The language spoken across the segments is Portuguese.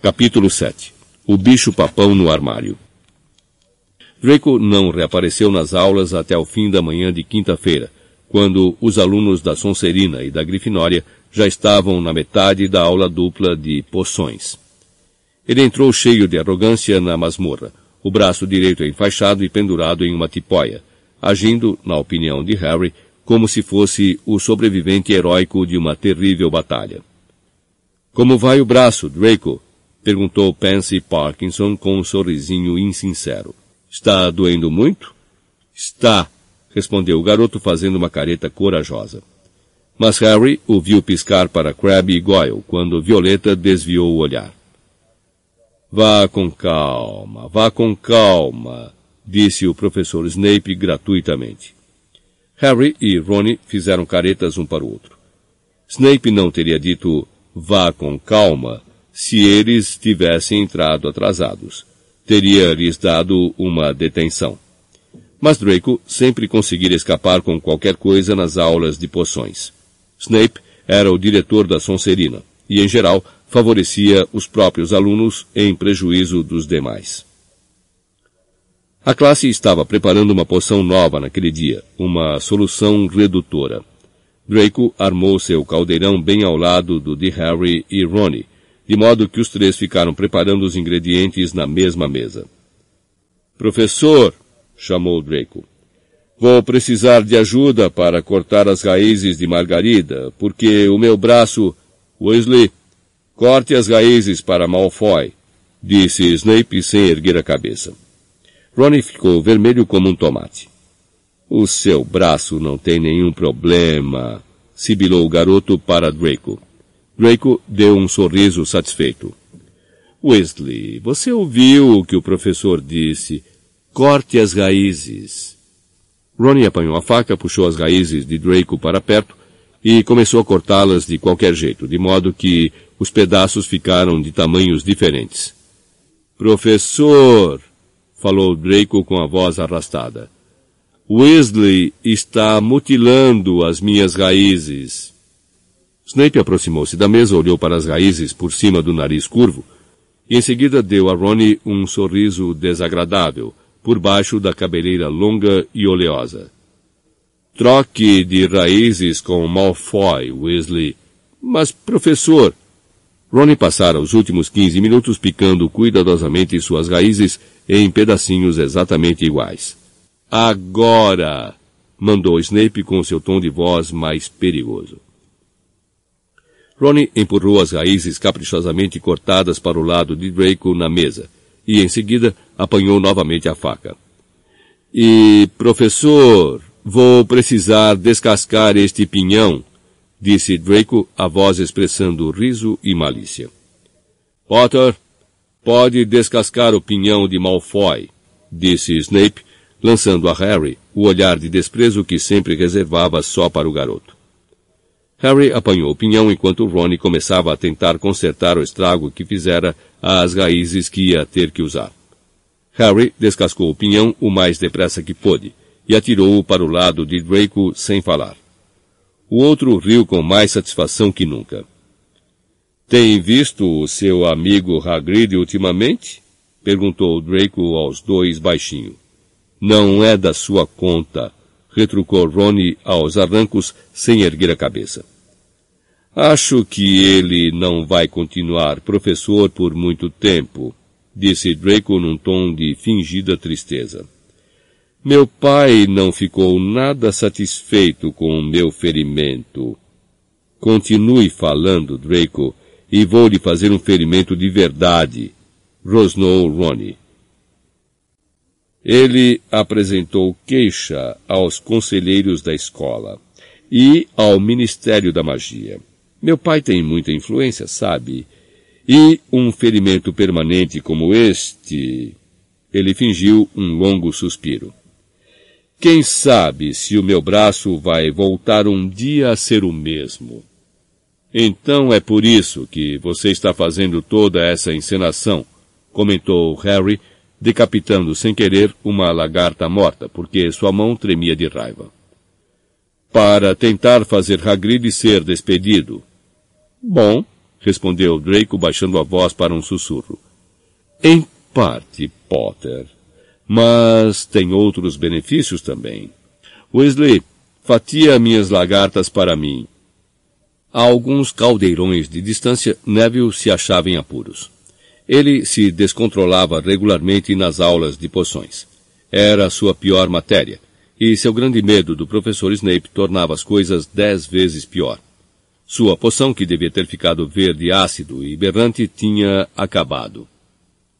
Capítulo 7 O bicho-papão no armário Draco não reapareceu nas aulas até o fim da manhã de quinta-feira, quando os alunos da Sonserina e da Grifinória já estavam na metade da aula dupla de poções. Ele entrou cheio de arrogância na masmorra, o braço direito enfaixado e pendurado em uma tipóia, agindo, na opinião de Harry, como se fosse o sobrevivente heróico de uma terrível batalha. Como vai o braço, Draco? Perguntou Pansy Parkinson com um sorrisinho insincero. Está doendo muito? Está, respondeu o garoto fazendo uma careta corajosa. Mas Harry o viu piscar para Crabbe e Goyle quando Violeta desviou o olhar. Vá com calma, vá com calma, disse o professor Snape gratuitamente. Harry e Ron fizeram caretas um para o outro. Snape não teria dito vá com calma se eles tivessem entrado atrasados. Teria lhes dado uma detenção. Mas Draco sempre conseguira escapar com qualquer coisa nas aulas de poções. Snape era o diretor da Sonserina e, em geral, favorecia os próprios alunos em prejuízo dos demais. A classe estava preparando uma poção nova naquele dia, uma solução redutora. Draco armou seu caldeirão bem ao lado do de Harry e Ronnie, de modo que os três ficaram preparando os ingredientes na mesma mesa. Professor, chamou Draco, vou precisar de ajuda para cortar as raízes de margarida, porque o meu braço... Weasley, Corte as raízes para Malfoy, disse Snape sem erguer a cabeça. Ronnie ficou vermelho como um tomate. O seu braço não tem nenhum problema, sibilou o garoto para Draco. Draco deu um sorriso satisfeito. Weasley, você ouviu o que o professor disse. Corte as raízes. Ronnie apanhou a faca, puxou as raízes de Draco para perto e começou a cortá-las de qualquer jeito, de modo que os pedaços ficaram de tamanhos diferentes. Professor, falou Draco com a voz arrastada. Weasley está mutilando as minhas raízes. Snape aproximou-se da mesa, olhou para as raízes por cima do nariz curvo e em seguida deu a Ronnie um sorriso desagradável por baixo da cabeleira longa e oleosa. Troque de raízes com Malfoy, Weasley. Mas, professor, Ronnie passara os últimos quinze minutos picando cuidadosamente suas raízes em pedacinhos exatamente iguais. Agora! mandou Snape com seu tom de voz mais perigoso. Ronnie empurrou as raízes caprichosamente cortadas para o lado de Draco na mesa, e em seguida apanhou novamente a faca. E, professor, vou precisar descascar este pinhão, disse Draco, a voz expressando riso e malícia. Potter, pode descascar o pinhão de Malfoy, disse Snape, lançando a Harry o olhar de desprezo que sempre reservava só para o garoto. Harry apanhou o pinhão enquanto Ron começava a tentar consertar o estrago que fizera às raízes que ia ter que usar. Harry descascou o pinhão o mais depressa que pôde e atirou-o para o lado de Draco sem falar. O outro riu com mais satisfação que nunca. Tem visto o seu amigo Hagrid ultimamente? Perguntou Draco aos dois baixinho. Não é da sua conta, retrucou Rony aos arrancos sem erguer a cabeça. Acho que ele não vai continuar professor por muito tempo, disse Draco num tom de fingida tristeza. Meu pai não ficou nada satisfeito com o meu ferimento. Continue falando, Draco, e vou lhe fazer um ferimento de verdade, rosnou Ronnie. Ele apresentou queixa aos conselheiros da escola e ao Ministério da Magia. Meu pai tem muita influência, sabe? E um ferimento permanente como este. Ele fingiu um longo suspiro. Quem sabe se o meu braço vai voltar um dia a ser o mesmo. Então é por isso que você está fazendo toda essa encenação, comentou Harry, decapitando sem querer uma lagarta morta, porque sua mão tremia de raiva. Para tentar fazer Hagrid ser despedido. Bom, respondeu Draco baixando a voz para um sussurro. Em parte, Potter. Mas tem outros benefícios também. Wesley, fatia minhas lagartas para mim. A alguns caldeirões de distância, Neville se achava em apuros. Ele se descontrolava regularmente nas aulas de poções. Era sua pior matéria, e seu grande medo do professor Snape tornava as coisas dez vezes pior. Sua poção, que devia ter ficado verde ácido e berrante, tinha acabado.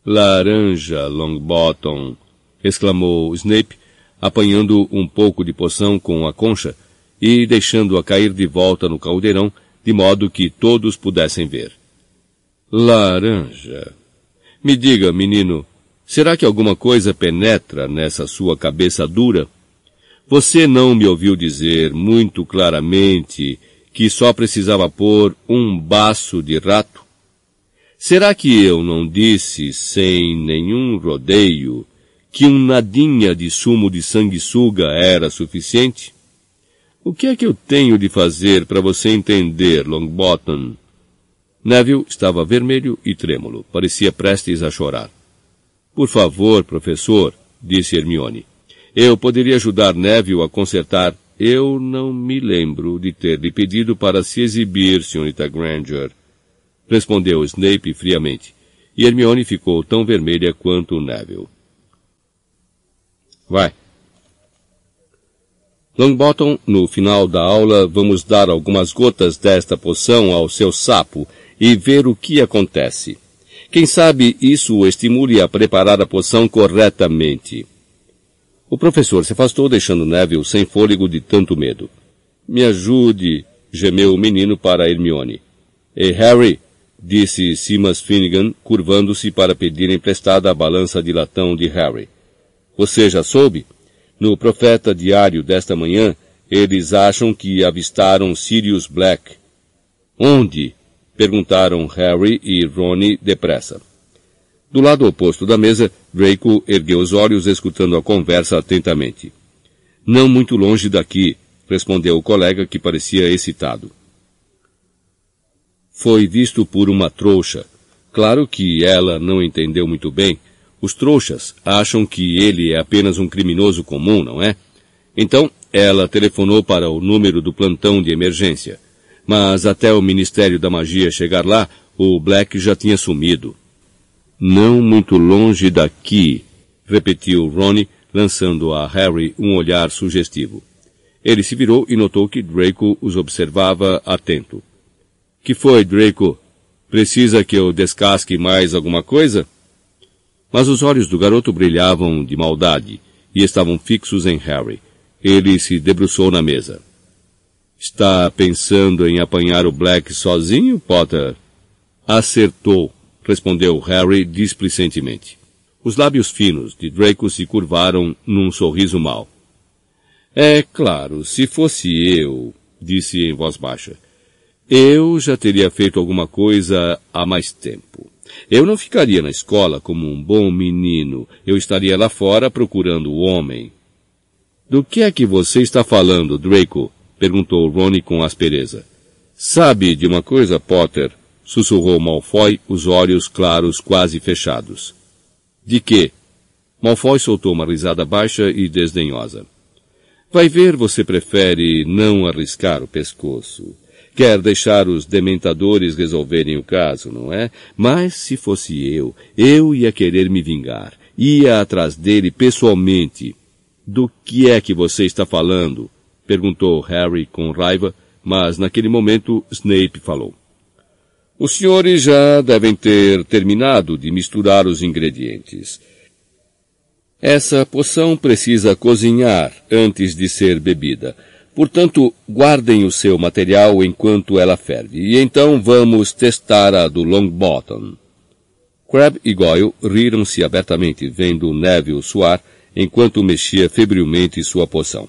Laranja, Longbottom! exclamou Snape, apanhando um pouco de poção com a concha e deixando-a cair de volta no caldeirão, de modo que todos pudessem ver. Laranja. Me diga, menino, será que alguma coisa penetra nessa sua cabeça dura? Você não me ouviu dizer muito claramente que só precisava pôr um baço de rato? Será que eu não disse sem nenhum rodeio que um nadinha de sumo de sanguessuga era suficiente? O que é que eu tenho de fazer para você entender, Longbottom? Neville estava vermelho e trêmulo. Parecia prestes a chorar. Por favor, professor, disse Hermione. Eu poderia ajudar Neville a consertar. Eu não me lembro de ter lhe pedido para se exibir, senhorita Granger. Respondeu Snape friamente. E Hermione ficou tão vermelha quanto Neville. Vai. Longbottom, no final da aula, vamos dar algumas gotas desta poção ao seu sapo e ver o que acontece. Quem sabe isso o estimule a preparar a poção corretamente. O professor se afastou, deixando Neville sem fôlego de tanto medo. Me ajude, gemeu o menino para Hermione. E Harry, disse Simas Finnegan, curvando-se para pedir emprestada a balança de latão de Harry. Você já soube? No profeta diário desta manhã, eles acham que avistaram Sirius Black. Onde? Perguntaram Harry e Ronnie depressa. Do lado oposto da mesa, Draco ergueu os olhos escutando a conversa atentamente. Não muito longe daqui, respondeu o colega que parecia excitado. Foi visto por uma trouxa. Claro que ela não entendeu muito bem, os trouxas acham que ele é apenas um criminoso comum, não é? Então, ela telefonou para o número do plantão de emergência. Mas até o Ministério da Magia chegar lá, o Black já tinha sumido. Não muito longe daqui, repetiu Ronnie, lançando a Harry um olhar sugestivo. Ele se virou e notou que Draco os observava atento. Que foi, Draco? Precisa que eu descasque mais alguma coisa? Mas os olhos do garoto brilhavam de maldade e estavam fixos em Harry. Ele se debruçou na mesa. Está pensando em apanhar o Black sozinho, Potter? Acertou, respondeu Harry displicentemente. Os lábios finos de Draco se curvaram num sorriso mau. É claro, se fosse eu, disse em voz baixa, eu já teria feito alguma coisa há mais tempo. Eu não ficaria na escola como um bom menino. Eu estaria lá fora procurando o homem. Do que é que você está falando, Draco? Perguntou Ronnie com aspereza. Sabe de uma coisa, Potter? sussurrou Malfoy, os olhos claros quase fechados. De quê? Malfoy soltou uma risada baixa e desdenhosa. Vai ver, você prefere não arriscar o pescoço. Quer deixar os dementadores resolverem o caso, não é? Mas se fosse eu, eu ia querer me vingar. Ia atrás dele pessoalmente. Do que é que você está falando? Perguntou Harry com raiva, mas naquele momento Snape falou. Os senhores já devem ter terminado de misturar os ingredientes. Essa poção precisa cozinhar antes de ser bebida. Portanto, guardem o seu material enquanto ela ferve. E então vamos testar a do Longbottom. Crab e Goyle riram-se abertamente, vendo Neville suar, enquanto mexia febrilmente sua poção.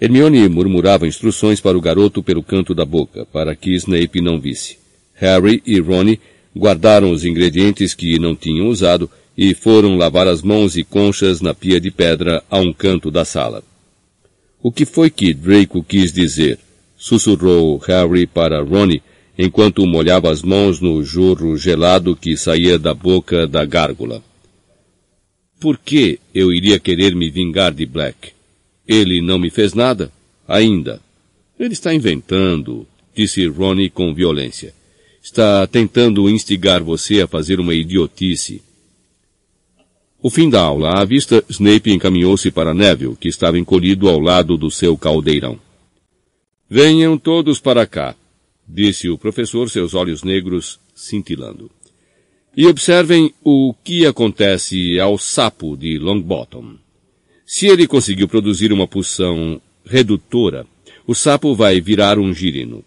Hermione murmurava instruções para o garoto pelo canto da boca, para que Snape não visse. Harry e Ronnie guardaram os ingredientes que não tinham usado e foram lavar as mãos e conchas na pia de pedra a um canto da sala. O que foi que Draco quis dizer? Sussurrou Harry para Ronnie, enquanto molhava as mãos no jorro gelado que saía da boca da gárgula. Por que eu iria querer me vingar de Black? Ele não me fez nada? Ainda. Ele está inventando, disse Ronnie com violência. Está tentando instigar você a fazer uma idiotice. O fim da aula à vista, Snape encaminhou-se para Neville, que estava encolhido ao lado do seu caldeirão. Venham todos para cá, disse o professor, seus olhos negros cintilando. E observem o que acontece ao sapo de Longbottom. Se ele conseguiu produzir uma pulsão redutora, o sapo vai virar um girino.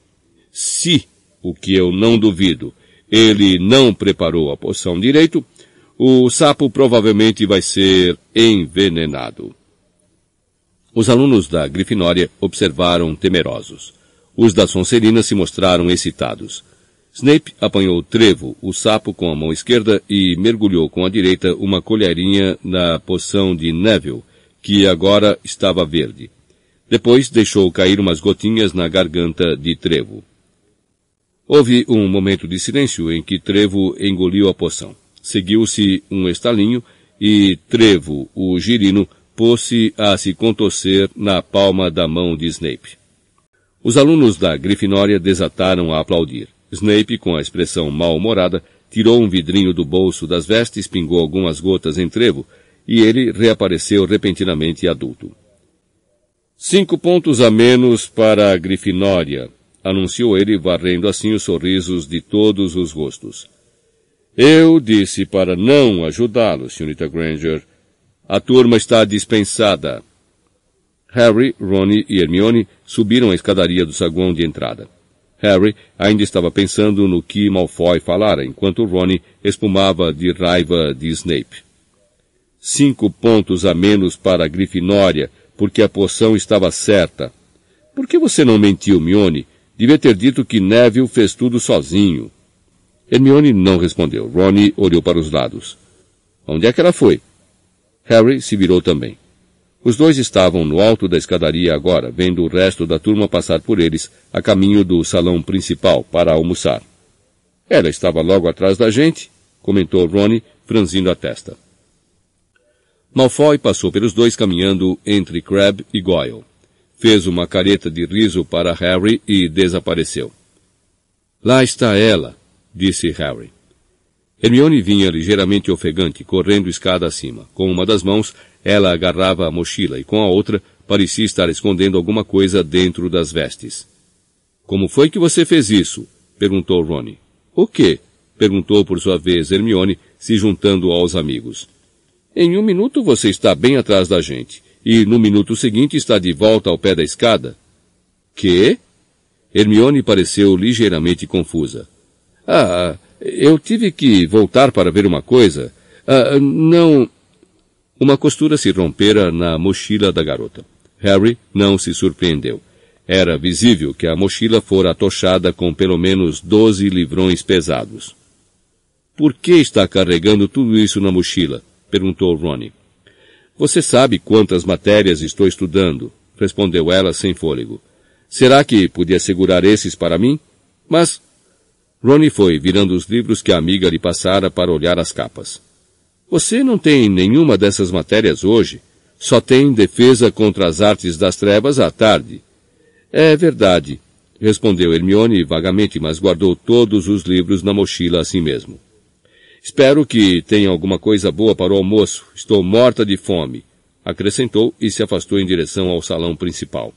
Se, o que eu não duvido, ele não preparou a poção direito, o sapo provavelmente vai ser envenenado. Os alunos da Grifinória observaram temerosos. Os da Sonserina se mostraram excitados. Snape apanhou Trevo, o sapo, com a mão esquerda e mergulhou com a direita uma colherinha na poção de Neville, que agora estava verde. Depois deixou cair umas gotinhas na garganta de Trevo. Houve um momento de silêncio em que Trevo engoliu a poção. Seguiu-se um estalinho e Trevo, o girino, pôs-se a se contorcer na palma da mão de Snape. Os alunos da Grifinória desataram a aplaudir. Snape, com a expressão mal-humorada, tirou um vidrinho do bolso das vestes, pingou algumas gotas em Trevo, e ele reapareceu repentinamente adulto. Cinco pontos a menos para a Grifinória, anunciou ele, varrendo assim os sorrisos de todos os rostos. Eu disse para não ajudá-lo, Sr. Granger. A turma está dispensada. Harry, Ron e Hermione subiram a escadaria do saguão de entrada. Harry ainda estava pensando no que Malfoy falara, enquanto Ron espumava de raiva de Snape. Cinco pontos a menos para a Grifinória, porque a poção estava certa. Por que você não mentiu, Mione? Devia ter dito que Neville fez tudo sozinho. Hermione não respondeu. Ron olhou para os lados. Onde é que ela foi? Harry se virou também. Os dois estavam no alto da escadaria agora, vendo o resto da turma passar por eles, a caminho do salão principal, para almoçar. Ela estava logo atrás da gente, comentou Ronnie, franzindo a testa. Malfoy passou pelos dois caminhando entre Crabbe e Goyle. Fez uma careta de riso para Harry e desapareceu. Lá está ela, disse Harry. Hermione vinha ligeiramente ofegante, correndo escada acima. Com uma das mãos, ela agarrava a mochila e com a outra parecia estar escondendo alguma coisa dentro das vestes. Como foi que você fez isso? perguntou Rony. O quê? perguntou por sua vez Hermione, se juntando aos amigos. Em um minuto você está bem atrás da gente, e no minuto seguinte está de volta ao pé da escada. Que? Hermione pareceu ligeiramente confusa. Ah, eu tive que voltar para ver uma coisa. Ah, não. Uma costura se rompera na mochila da garota. Harry não se surpreendeu. Era visível que a mochila fora atochada com pelo menos doze livrões pesados. Por que está carregando tudo isso na mochila? Perguntou Ronnie. Você sabe quantas matérias estou estudando, respondeu ela sem fôlego. Será que podia segurar esses para mim? Mas Ronnie foi virando os livros que a amiga lhe passara para olhar as capas. Você não tem nenhuma dessas matérias hoje. Só tem defesa contra as artes das trevas à tarde. É verdade, respondeu Hermione vagamente, mas guardou todos os livros na mochila assim mesmo. Espero que tenha alguma coisa boa para o almoço. Estou morta de fome, acrescentou e se afastou em direção ao salão principal.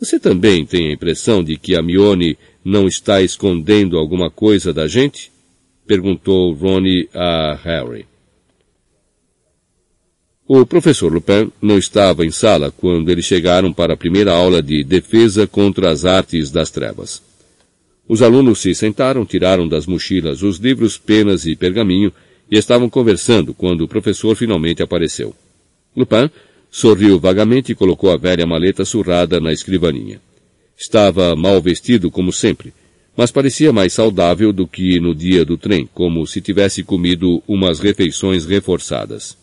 Você também tem a impressão de que a Mione não está escondendo alguma coisa da gente? Perguntou Ronnie a Harry. O professor Lupin não estava em sala quando eles chegaram para a primeira aula de defesa contra as artes das trevas. Os alunos se sentaram, tiraram das mochilas os livros, penas e pergaminho e estavam conversando quando o professor finalmente apareceu. Lupin sorriu vagamente e colocou a velha maleta surrada na escrivaninha. Estava mal vestido como sempre, mas parecia mais saudável do que no dia do trem, como se tivesse comido umas refeições reforçadas.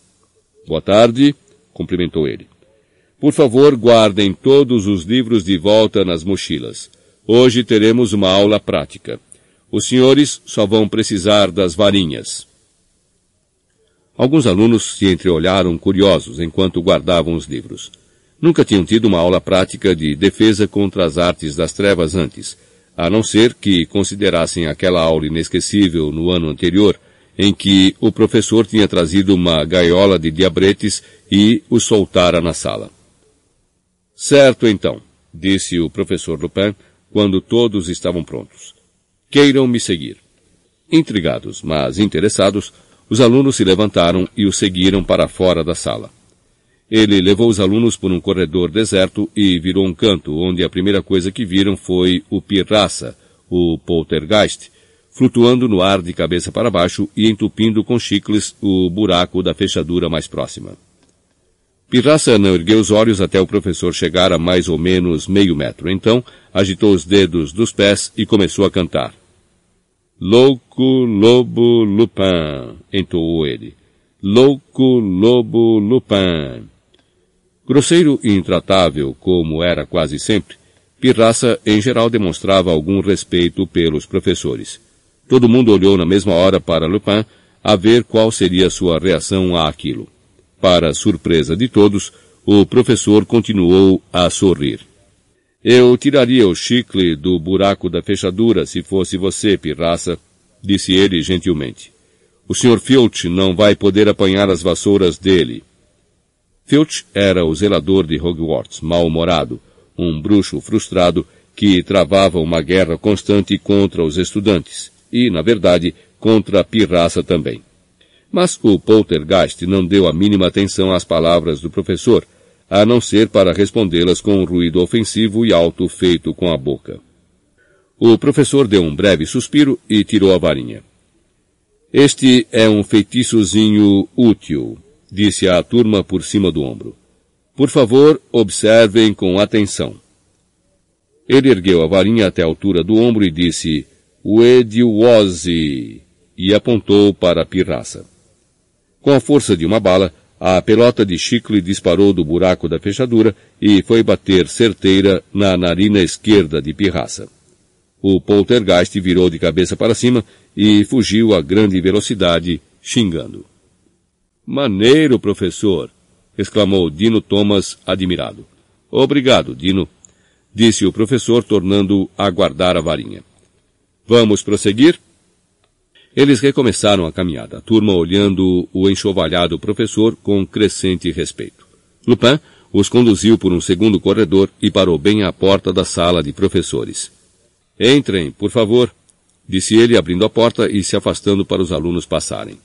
Boa tarde, cumprimentou ele. Por favor, guardem todos os livros de volta nas mochilas. Hoje teremos uma aula prática. Os senhores só vão precisar das varinhas. Alguns alunos se entreolharam curiosos enquanto guardavam os livros. Nunca tinham tido uma aula prática de defesa contra as artes das trevas antes, a não ser que considerassem aquela aula inesquecível no ano anterior, em que o professor tinha trazido uma gaiola de diabretes e o soltara na sala. Certo então, disse o professor Lupin, quando todos estavam prontos. Queiram me seguir. Intrigados, mas interessados, os alunos se levantaram e o seguiram para fora da sala. Ele levou os alunos por um corredor deserto e virou um canto, onde a primeira coisa que viram foi o pirraça, o poltergeist, flutuando no ar de cabeça para baixo e entupindo com chicles o buraco da fechadura mais próxima. Pirraça não ergueu os olhos até o professor chegar a mais ou menos meio metro. Então, agitou os dedos dos pés e começou a cantar. Louco Lobo Lupin, entoou ele. Louco Lobo Lupin. Grosseiro e intratável, como era quase sempre, Pirraça em geral demonstrava algum respeito pelos professores. Todo mundo olhou na mesma hora para Lupin a ver qual seria sua reação a aquilo. Para surpresa de todos, o professor continuou a sorrir. Eu tiraria o chicle do buraco da fechadura se fosse você, pirraça, disse ele gentilmente. O Sr. Filch não vai poder apanhar as vassouras dele. Filch era o zelador de Hogwarts, mal-humorado, um bruxo frustrado que travava uma guerra constante contra os estudantes, e, na verdade, contra a pirraça também. Mas o poltergeist não deu a mínima atenção às palavras do professor, a não ser para respondê-las com um ruído ofensivo e alto feito com a boca. O professor deu um breve suspiro e tirou a varinha. Este é um feitiçozinho útil, disse à turma por cima do ombro. Por favor, observem com atenção. Ele ergueu a varinha até a altura do ombro e disse, Uediwose, e apontou para a pirraça. Com a força de uma bala, a pelota de chicle disparou do buraco da fechadura e foi bater certeira na narina esquerda de Pirraça. O poltergeist virou de cabeça para cima e fugiu a grande velocidade, xingando. Maneiro, professor! exclamou Dino Thomas, admirado. Obrigado, Dino, disse o professor, tornando a guardar a varinha. Vamos prosseguir? Eles recomeçaram a caminhada, a turma olhando o enxovalhado professor com crescente respeito. Lupin os conduziu por um segundo corredor e parou bem à porta da sala de professores. Entrem, por favor, disse ele abrindo a porta e se afastando para os alunos passarem.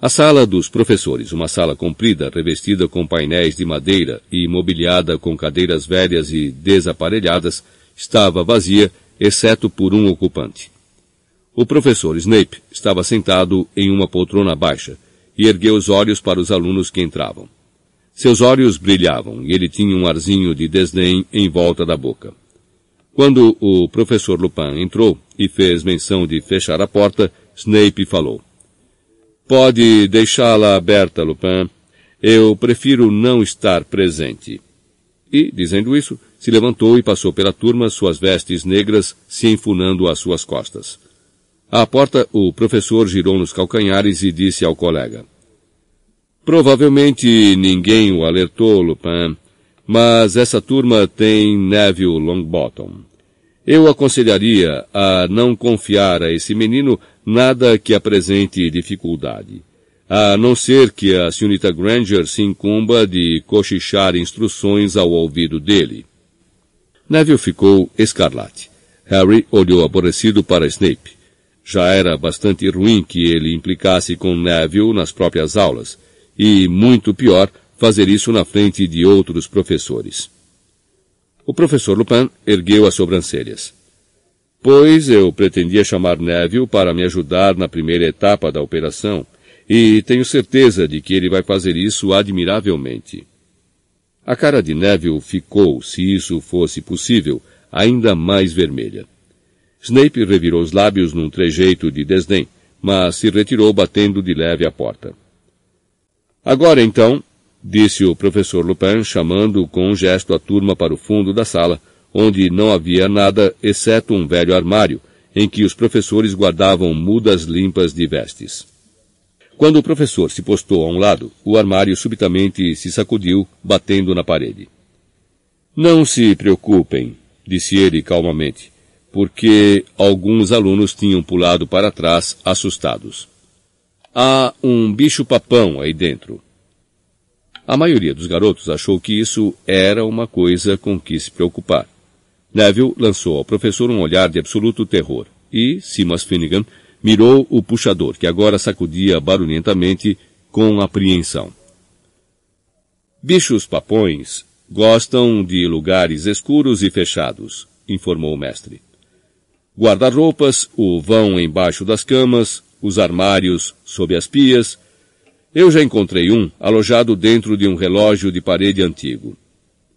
A sala dos professores, uma sala comprida, revestida com painéis de madeira e mobiliada com cadeiras velhas e desaparelhadas, estava vazia, exceto por um ocupante. O professor Snape estava sentado em uma poltrona baixa e ergueu os olhos para os alunos que entravam. Seus olhos brilhavam e ele tinha um arzinho de desdém em volta da boca. Quando o professor Lupin entrou e fez menção de fechar a porta, Snape falou. Pode deixá-la aberta, Lupin. Eu prefiro não estar presente. E, dizendo isso, se levantou e passou pela turma, suas vestes negras se enfunando às suas costas. À porta, o professor girou nos calcanhares e disse ao colega. Provavelmente ninguém o alertou, Lupin, mas essa turma tem Neville Longbottom. Eu aconselharia a não confiar a esse menino nada que apresente dificuldade, a não ser que a senhorita Granger se incumba de cochichar instruções ao ouvido dele. Neville ficou escarlate. Harry olhou aborrecido para Snape. Já era bastante ruim que ele implicasse com Neville nas próprias aulas, e, muito pior, fazer isso na frente de outros professores. O professor Lupin ergueu as sobrancelhas. Pois eu pretendia chamar Neville para me ajudar na primeira etapa da operação, e tenho certeza de que ele vai fazer isso admiravelmente. A cara de Neville ficou, se isso fosse possível, ainda mais vermelha. Snape revirou os lábios num trejeito de desdém, mas se retirou batendo de leve à porta. Agora então, disse o professor Lupin, chamando com um gesto a turma para o fundo da sala, onde não havia nada exceto um velho armário, em que os professores guardavam mudas limpas de vestes. Quando o professor se postou a um lado, o armário subitamente se sacudiu, batendo na parede. Não se preocupem, disse ele calmamente, porque alguns alunos tinham pulado para trás, assustados. Há um bicho-papão aí dentro. A maioria dos garotos achou que isso era uma coisa com que se preocupar. Neville lançou ao professor um olhar de absoluto terror e Simas Finnegan mirou o puxador, que agora sacudia barulhentamente com apreensão. Bichos papões gostam de lugares escuros e fechados, informou o mestre. Guarda-roupas o vão embaixo das camas, os armários sob as pias, eu já encontrei um alojado dentro de um relógio de parede antigo.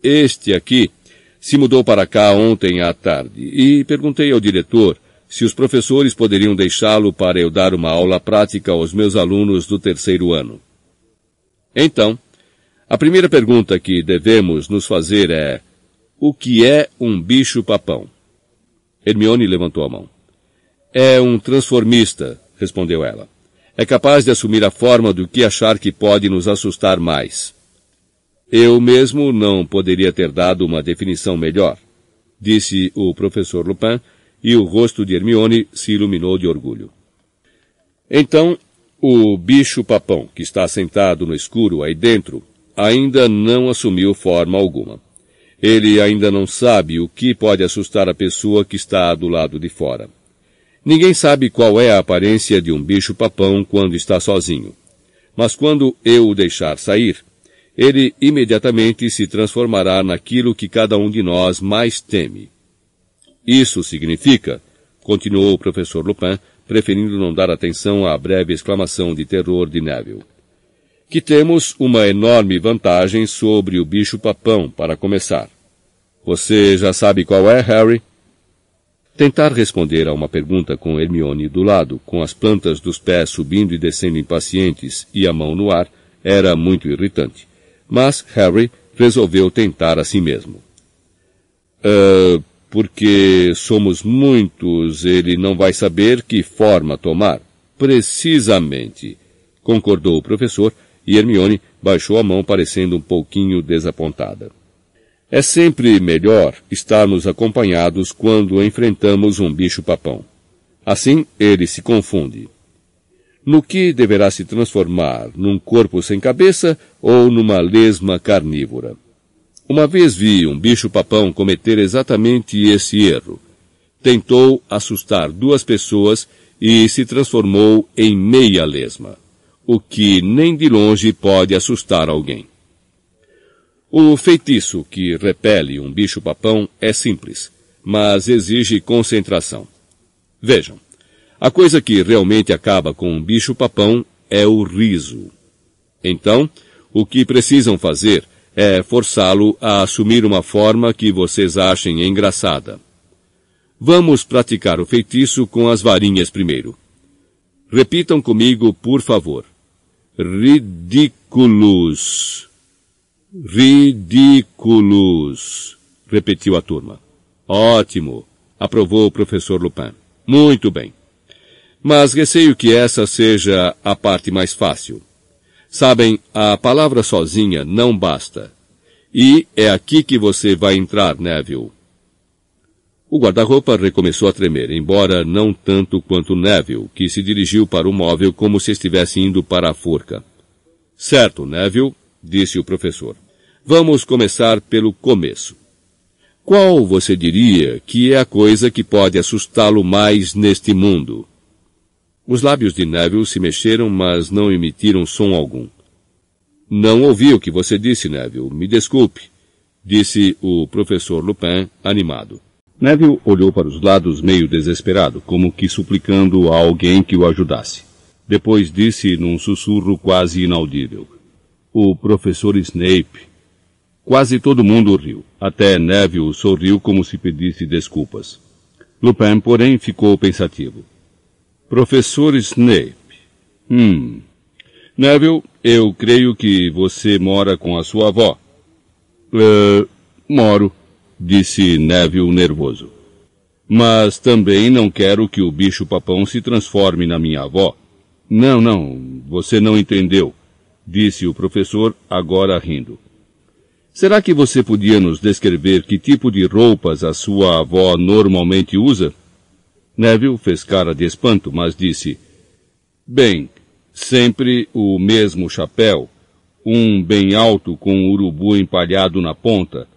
Este aqui se mudou para cá ontem à tarde e perguntei ao diretor se os professores poderiam deixá-lo para eu dar uma aula prática aos meus alunos do terceiro ano. Então, a primeira pergunta que devemos nos fazer é: o que é um bicho-papão? Hermione levantou a mão. É um transformista, respondeu ela é capaz de assumir a forma do que achar que pode nos assustar mais. Eu mesmo não poderia ter dado uma definição melhor, disse o professor Lupin, e o rosto de Hermione se iluminou de orgulho. Então, o bicho-papão, que está sentado no escuro aí dentro, ainda não assumiu forma alguma. Ele ainda não sabe o que pode assustar a pessoa que está do lado de fora. Ninguém sabe qual é a aparência de um bicho-papão quando está sozinho. Mas quando eu o deixar sair, ele imediatamente se transformará naquilo que cada um de nós mais teme. Isso significa, continuou o professor Lupin, preferindo não dar atenção à breve exclamação de terror de Neville, que temos uma enorme vantagem sobre o bicho-papão para começar. Você já sabe qual é, Harry? Tentar responder a uma pergunta com Hermione do lado, com as plantas dos pés subindo e descendo impacientes e a mão no ar, era muito irritante. Mas Harry resolveu tentar a si mesmo. Uh, porque somos muitos, ele não vai saber que forma tomar. Precisamente, concordou o professor, e Hermione baixou a mão parecendo um pouquinho desapontada. É sempre melhor estarmos acompanhados quando enfrentamos um bicho-papão. Assim, ele se confunde. No que deverá se transformar? Num corpo sem cabeça ou numa lesma carnívora? Uma vez vi um bicho-papão cometer exatamente esse erro. Tentou assustar duas pessoas e se transformou em meia lesma, o que nem de longe pode assustar alguém. O feitiço que repele um bicho-papão é simples, mas exige concentração. Vejam, a coisa que realmente acaba com um bicho-papão é o riso. Então, o que precisam fazer é forçá-lo a assumir uma forma que vocês achem engraçada. Vamos praticar o feitiço com as varinhas primeiro. Repitam comigo, por favor. Ridiculous. Ridículos, repetiu a turma. Ótimo, aprovou o professor Lupin. Muito bem. Mas receio que essa seja a parte mais fácil. Sabem, a palavra sozinha não basta. E é aqui que você vai entrar, Neville. O guarda-roupa recomeçou a tremer, embora não tanto quanto Neville, que se dirigiu para o móvel como se estivesse indo para a forca. Certo, Neville, disse o professor. Vamos começar pelo começo. Qual você diria que é a coisa que pode assustá-lo mais neste mundo? Os lábios de Neville se mexeram, mas não emitiram som algum. Não ouvi o que você disse, Neville. Me desculpe, disse o professor Lupin, animado. Neville olhou para os lados meio desesperado, como que suplicando a alguém que o ajudasse. Depois disse num sussurro quase inaudível. O professor Snape Quase todo mundo riu. Até Neville sorriu como se pedisse desculpas. Lupin, porém, ficou pensativo. Professor Snape. Hum. Neville, eu creio que você mora com a sua avó. Uh, moro. Disse Neville nervoso. Mas também não quero que o bicho-papão se transforme na minha avó. Não, não, você não entendeu, disse o professor, agora rindo. Será que você podia nos descrever que tipo de roupas a sua avó normalmente usa? Neville fez cara de espanto, mas disse, Bem, sempre o mesmo chapéu, um bem alto com um urubu empalhado na ponta,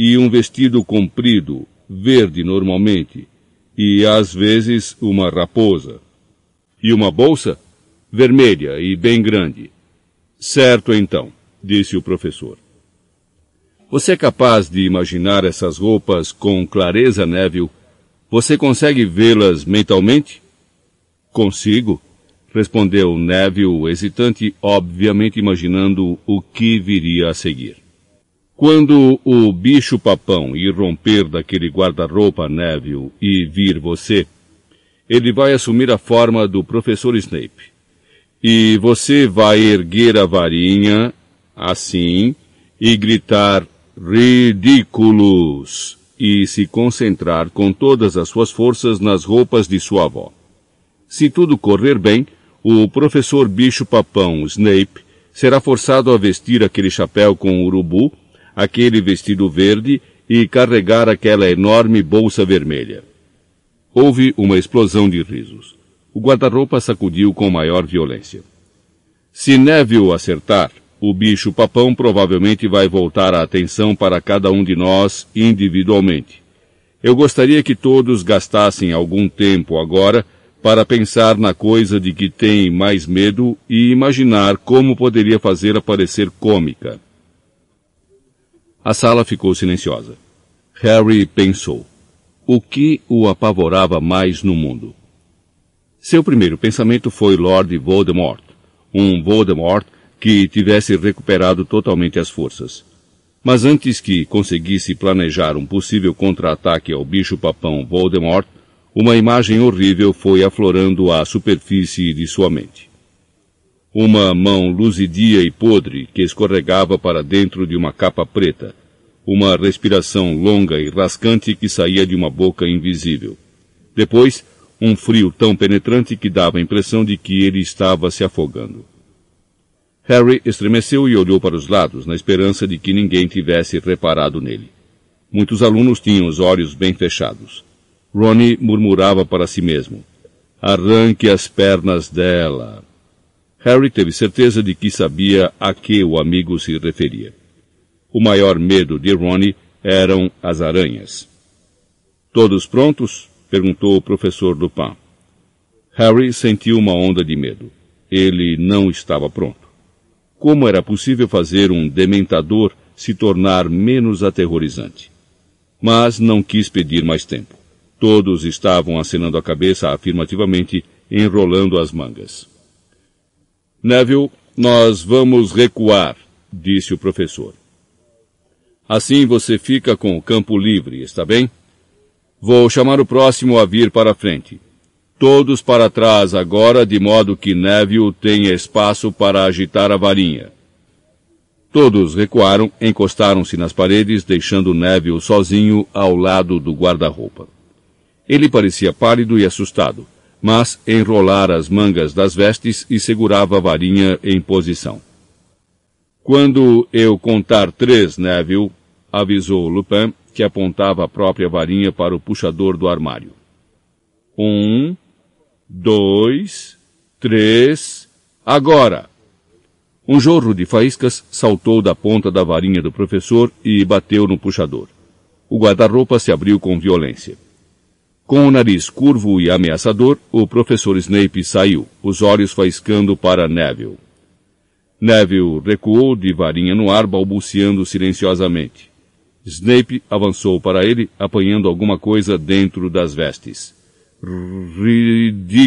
e um vestido comprido, verde normalmente, e às vezes uma raposa. E uma bolsa? Vermelha e bem grande. Certo então, disse o professor. Você é capaz de imaginar essas roupas com clareza, Neville? Você consegue vê-las mentalmente? Consigo, respondeu Neville, hesitante, obviamente imaginando o que viria a seguir. Quando o bicho-papão irromper daquele guarda-roupa, Neville, e vir você, ele vai assumir a forma do professor Snape. E você vai erguer a varinha, assim, e gritar ridículos, e se concentrar com todas as suas forças nas roupas de sua avó. Se tudo correr bem, o professor bicho-papão Snape será forçado a vestir aquele chapéu com urubu, aquele vestido verde e carregar aquela enorme bolsa vermelha. Houve uma explosão de risos. O guarda-roupa sacudiu com maior violência. Se Neville acertar, o bicho-papão provavelmente vai voltar a atenção para cada um de nós individualmente. Eu gostaria que todos gastassem algum tempo agora para pensar na coisa de que tem mais medo e imaginar como poderia fazer parecer cômica. A sala ficou silenciosa. Harry pensou. O que o apavorava mais no mundo? Seu primeiro pensamento foi Lord Voldemort. Um Voldemort que tivesse recuperado totalmente as forças. Mas antes que conseguisse planejar um possível contra-ataque ao bicho-papão Voldemort, uma imagem horrível foi aflorando à superfície de sua mente. Uma mão luzidia e podre que escorregava para dentro de uma capa preta. Uma respiração longa e rascante que saía de uma boca invisível. Depois, um frio tão penetrante que dava a impressão de que ele estava se afogando. Harry estremeceu e olhou para os lados, na esperança de que ninguém tivesse reparado nele. Muitos alunos tinham os olhos bem fechados. Ronnie murmurava para si mesmo. Arranque as pernas dela. Harry teve certeza de que sabia a que o amigo se referia. O maior medo de Ronnie eram as aranhas. Todos prontos? perguntou o professor Lupin. Harry sentiu uma onda de medo. Ele não estava pronto. Como era possível fazer um dementador se tornar menos aterrorizante? Mas não quis pedir mais tempo. Todos estavam acenando a cabeça afirmativamente, enrolando as mangas. Neville, nós vamos recuar, disse o professor. Assim você fica com o campo livre, está bem? Vou chamar o próximo a vir para a frente. Todos para trás agora, de modo que Neville tenha espaço para agitar a varinha. Todos recuaram, encostaram-se nas paredes, deixando Neville sozinho ao lado do guarda-roupa. Ele parecia pálido e assustado, mas enrolara as mangas das vestes e segurava a varinha em posição. Quando eu contar três, Neville, avisou Lupin, que apontava a própria varinha para o puxador do armário. Um, dois, três, agora! Um jorro de faíscas saltou da ponta da varinha do professor e bateu no puxador. O guarda-roupa se abriu com violência. Com o nariz curvo e ameaçador, o professor Snape saiu, os olhos faiscando para Neville. Neville recuou de varinha no ar, balbuciando silenciosamente. Snape avançou para ele, apanhando alguma coisa dentro das vestes. Ridículos!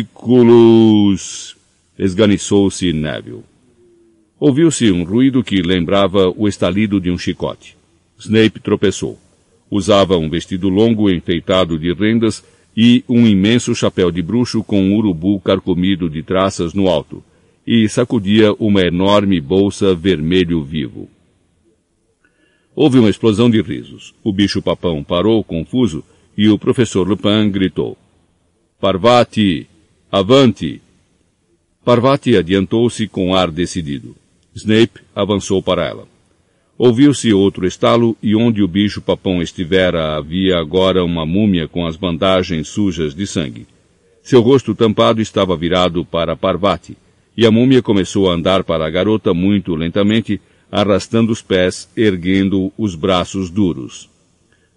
esganiçou-se Neville. Ouviu-se um ruído que lembrava o estalido de um chicote. Snape tropeçou. Usava um vestido longo enfeitado de rendas e um imenso chapéu de bruxo com um urubu carcomido de traças no alto, e sacudia uma enorme bolsa vermelho vivo. Houve uma explosão de risos. O bicho-papão parou confuso e o professor Lupin gritou. Parvati! Avante! Parvati adiantou-se com ar decidido. Snape avançou para ela. Ouviu-se outro estalo e onde o bicho-papão estivera havia agora uma múmia com as bandagens sujas de sangue. Seu rosto tampado estava virado para Parvati, e a múmia começou a andar para a garota muito lentamente, arrastando os pés, erguendo os braços duros.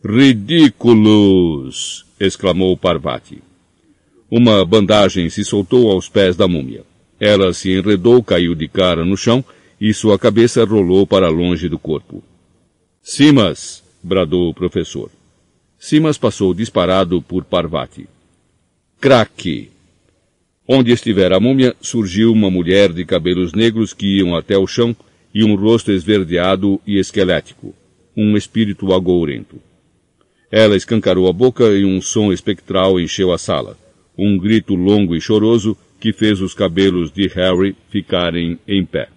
Ridículos! exclamou Parvati. Uma bandagem se soltou aos pés da múmia. Ela se enredou, caiu de cara no chão e sua cabeça rolou para longe do corpo. Simas! bradou o professor. Simas passou disparado por Parvati. Craque! Onde estivera a múmia, surgiu uma mulher de cabelos negros que iam até o chão e um rosto esverdeado e esquelético, um espírito agourento. Ela escancarou a boca e um som espectral encheu a sala, um grito longo e choroso que fez os cabelos de Harry ficarem em pé.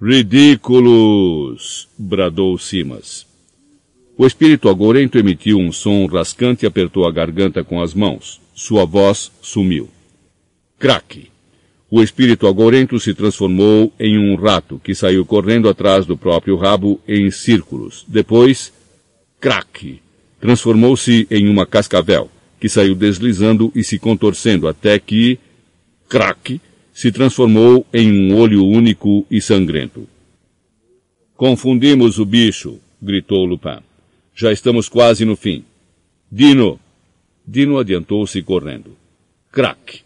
Ridículos! bradou Simas. O espírito agourento emitiu um som rascante e apertou a garganta com as mãos. Sua voz sumiu. Craque! O espírito agourento se transformou em um rato que saiu correndo atrás do próprio rabo em círculos. Depois, craque! Transformou-se em uma cascavel que saiu deslizando e se contorcendo até que, craque! Se transformou em um olho único e sangrento. Confundimos o bicho, gritou Lupin. Já estamos quase no fim. Dino! Dino adiantou-se correndo. Crack!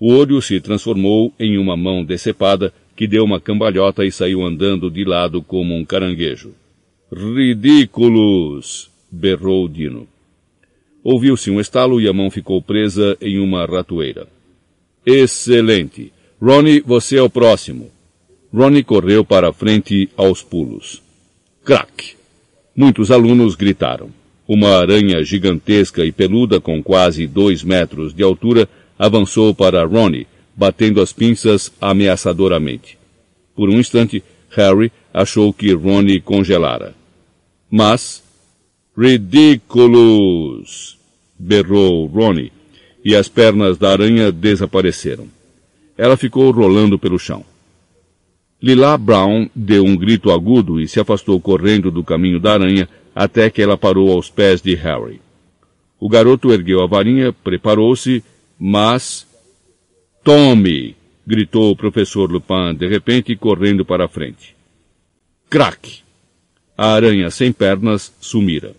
O olho se transformou em uma mão decepada que deu uma cambalhota e saiu andando de lado como um caranguejo. Ridículos! berrou Dino. Ouviu-se um estalo e a mão ficou presa em uma ratoeira. Excelente! Ronnie, você é o próximo. Ronnie correu para a frente aos pulos. Crack! Muitos alunos gritaram. Uma aranha gigantesca e peluda com quase dois metros de altura avançou para Ronnie, batendo as pinças ameaçadoramente. Por um instante, Harry achou que Ronnie congelara. Mas, ridículos! berrou Ronnie, e as pernas da aranha desapareceram. Ela ficou rolando pelo chão. Lila Brown deu um grito agudo e se afastou correndo do caminho da aranha até que ela parou aos pés de Harry. O garoto ergueu a varinha, preparou-se, mas... Tome! gritou o professor Lupin de repente, correndo para a frente. Crack! A aranha sem pernas sumira.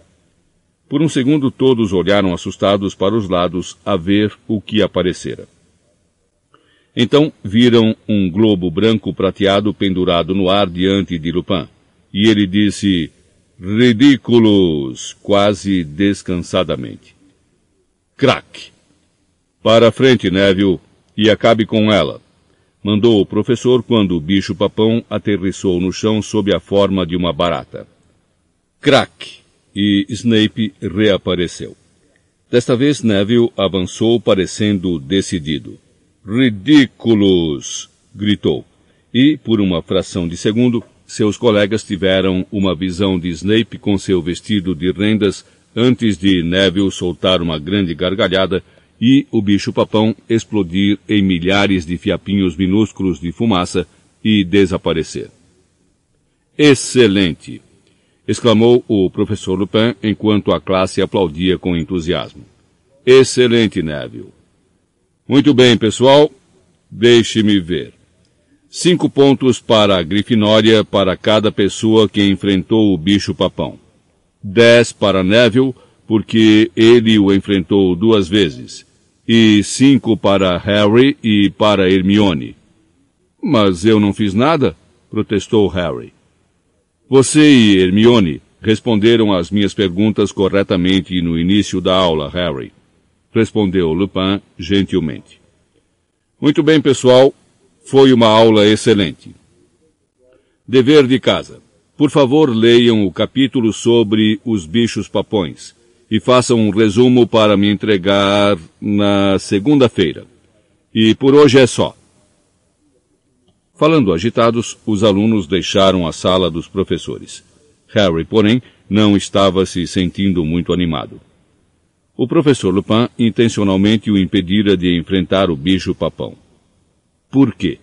Por um segundo todos olharam assustados para os lados a ver o que aparecera. Então viram um globo branco prateado pendurado no ar diante de Lupin. E ele disse, ridículos, quase descansadamente. Crack! Para frente, Neville, e acabe com ela. Mandou o professor quando o bicho-papão aterrissou no chão sob a forma de uma barata. Crack! E Snape reapareceu. Desta vez Neville avançou parecendo decidido. Ridículos! gritou. E, por uma fração de segundo, seus colegas tiveram uma visão de Snape com seu vestido de rendas antes de Neville soltar uma grande gargalhada e o bicho-papão explodir em milhares de fiapinhos minúsculos de fumaça e desaparecer. Excelente! exclamou o professor Lupin enquanto a classe aplaudia com entusiasmo. Excelente, Neville. Muito bem, pessoal. Deixe-me ver. Cinco pontos para a Grifinória para cada pessoa que enfrentou o bicho-papão. Dez para Neville, porque ele o enfrentou duas vezes. E cinco para Harry e para Hermione. Mas eu não fiz nada, protestou Harry. Você e Hermione responderam às minhas perguntas corretamente no início da aula, Harry respondeu Lupin gentilmente. Muito bem, pessoal. Foi uma aula excelente. Dever de casa. Por favor, leiam o capítulo sobre os bichos papões e façam um resumo para me entregar na segunda-feira. E por hoje é só. Falando agitados, os alunos deixaram a sala dos professores. Harry, porém, não estava se sentindo muito animado. O professor Lupin intencionalmente o impedira de enfrentar o bicho-papão. Por quê?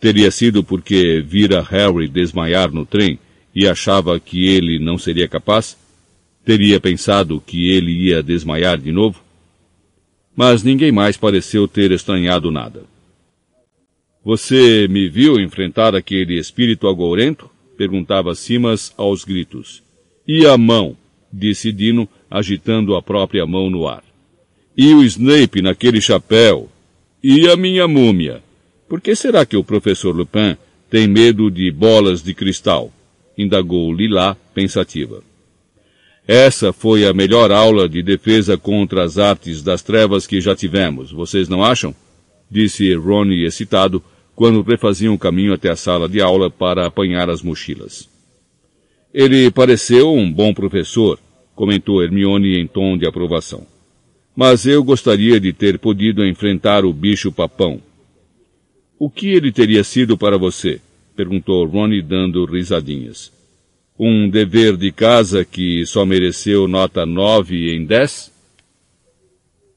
Teria sido porque vira Harry desmaiar no trem e achava que ele não seria capaz? Teria pensado que ele ia desmaiar de novo? Mas ninguém mais pareceu ter estranhado nada. Você me viu enfrentar aquele espírito agourento? perguntava Simas aos gritos. E a mão? disse Dino, agitando a própria mão no ar. E o Snape naquele chapéu? E a minha múmia? Por que será que o professor Lupin tem medo de bolas de cristal? indagou Lilá, pensativa. Essa foi a melhor aula de defesa contra as artes das trevas que já tivemos, vocês não acham? Disse Ronnie excitado, quando refaziam o caminho até a sala de aula para apanhar as mochilas. Ele pareceu um bom professor, comentou Hermione em tom de aprovação. Mas eu gostaria de ter podido enfrentar o bicho-papão. O que ele teria sido para você? perguntou Ronnie dando risadinhas. Um dever de casa que só mereceu nota nove em dez?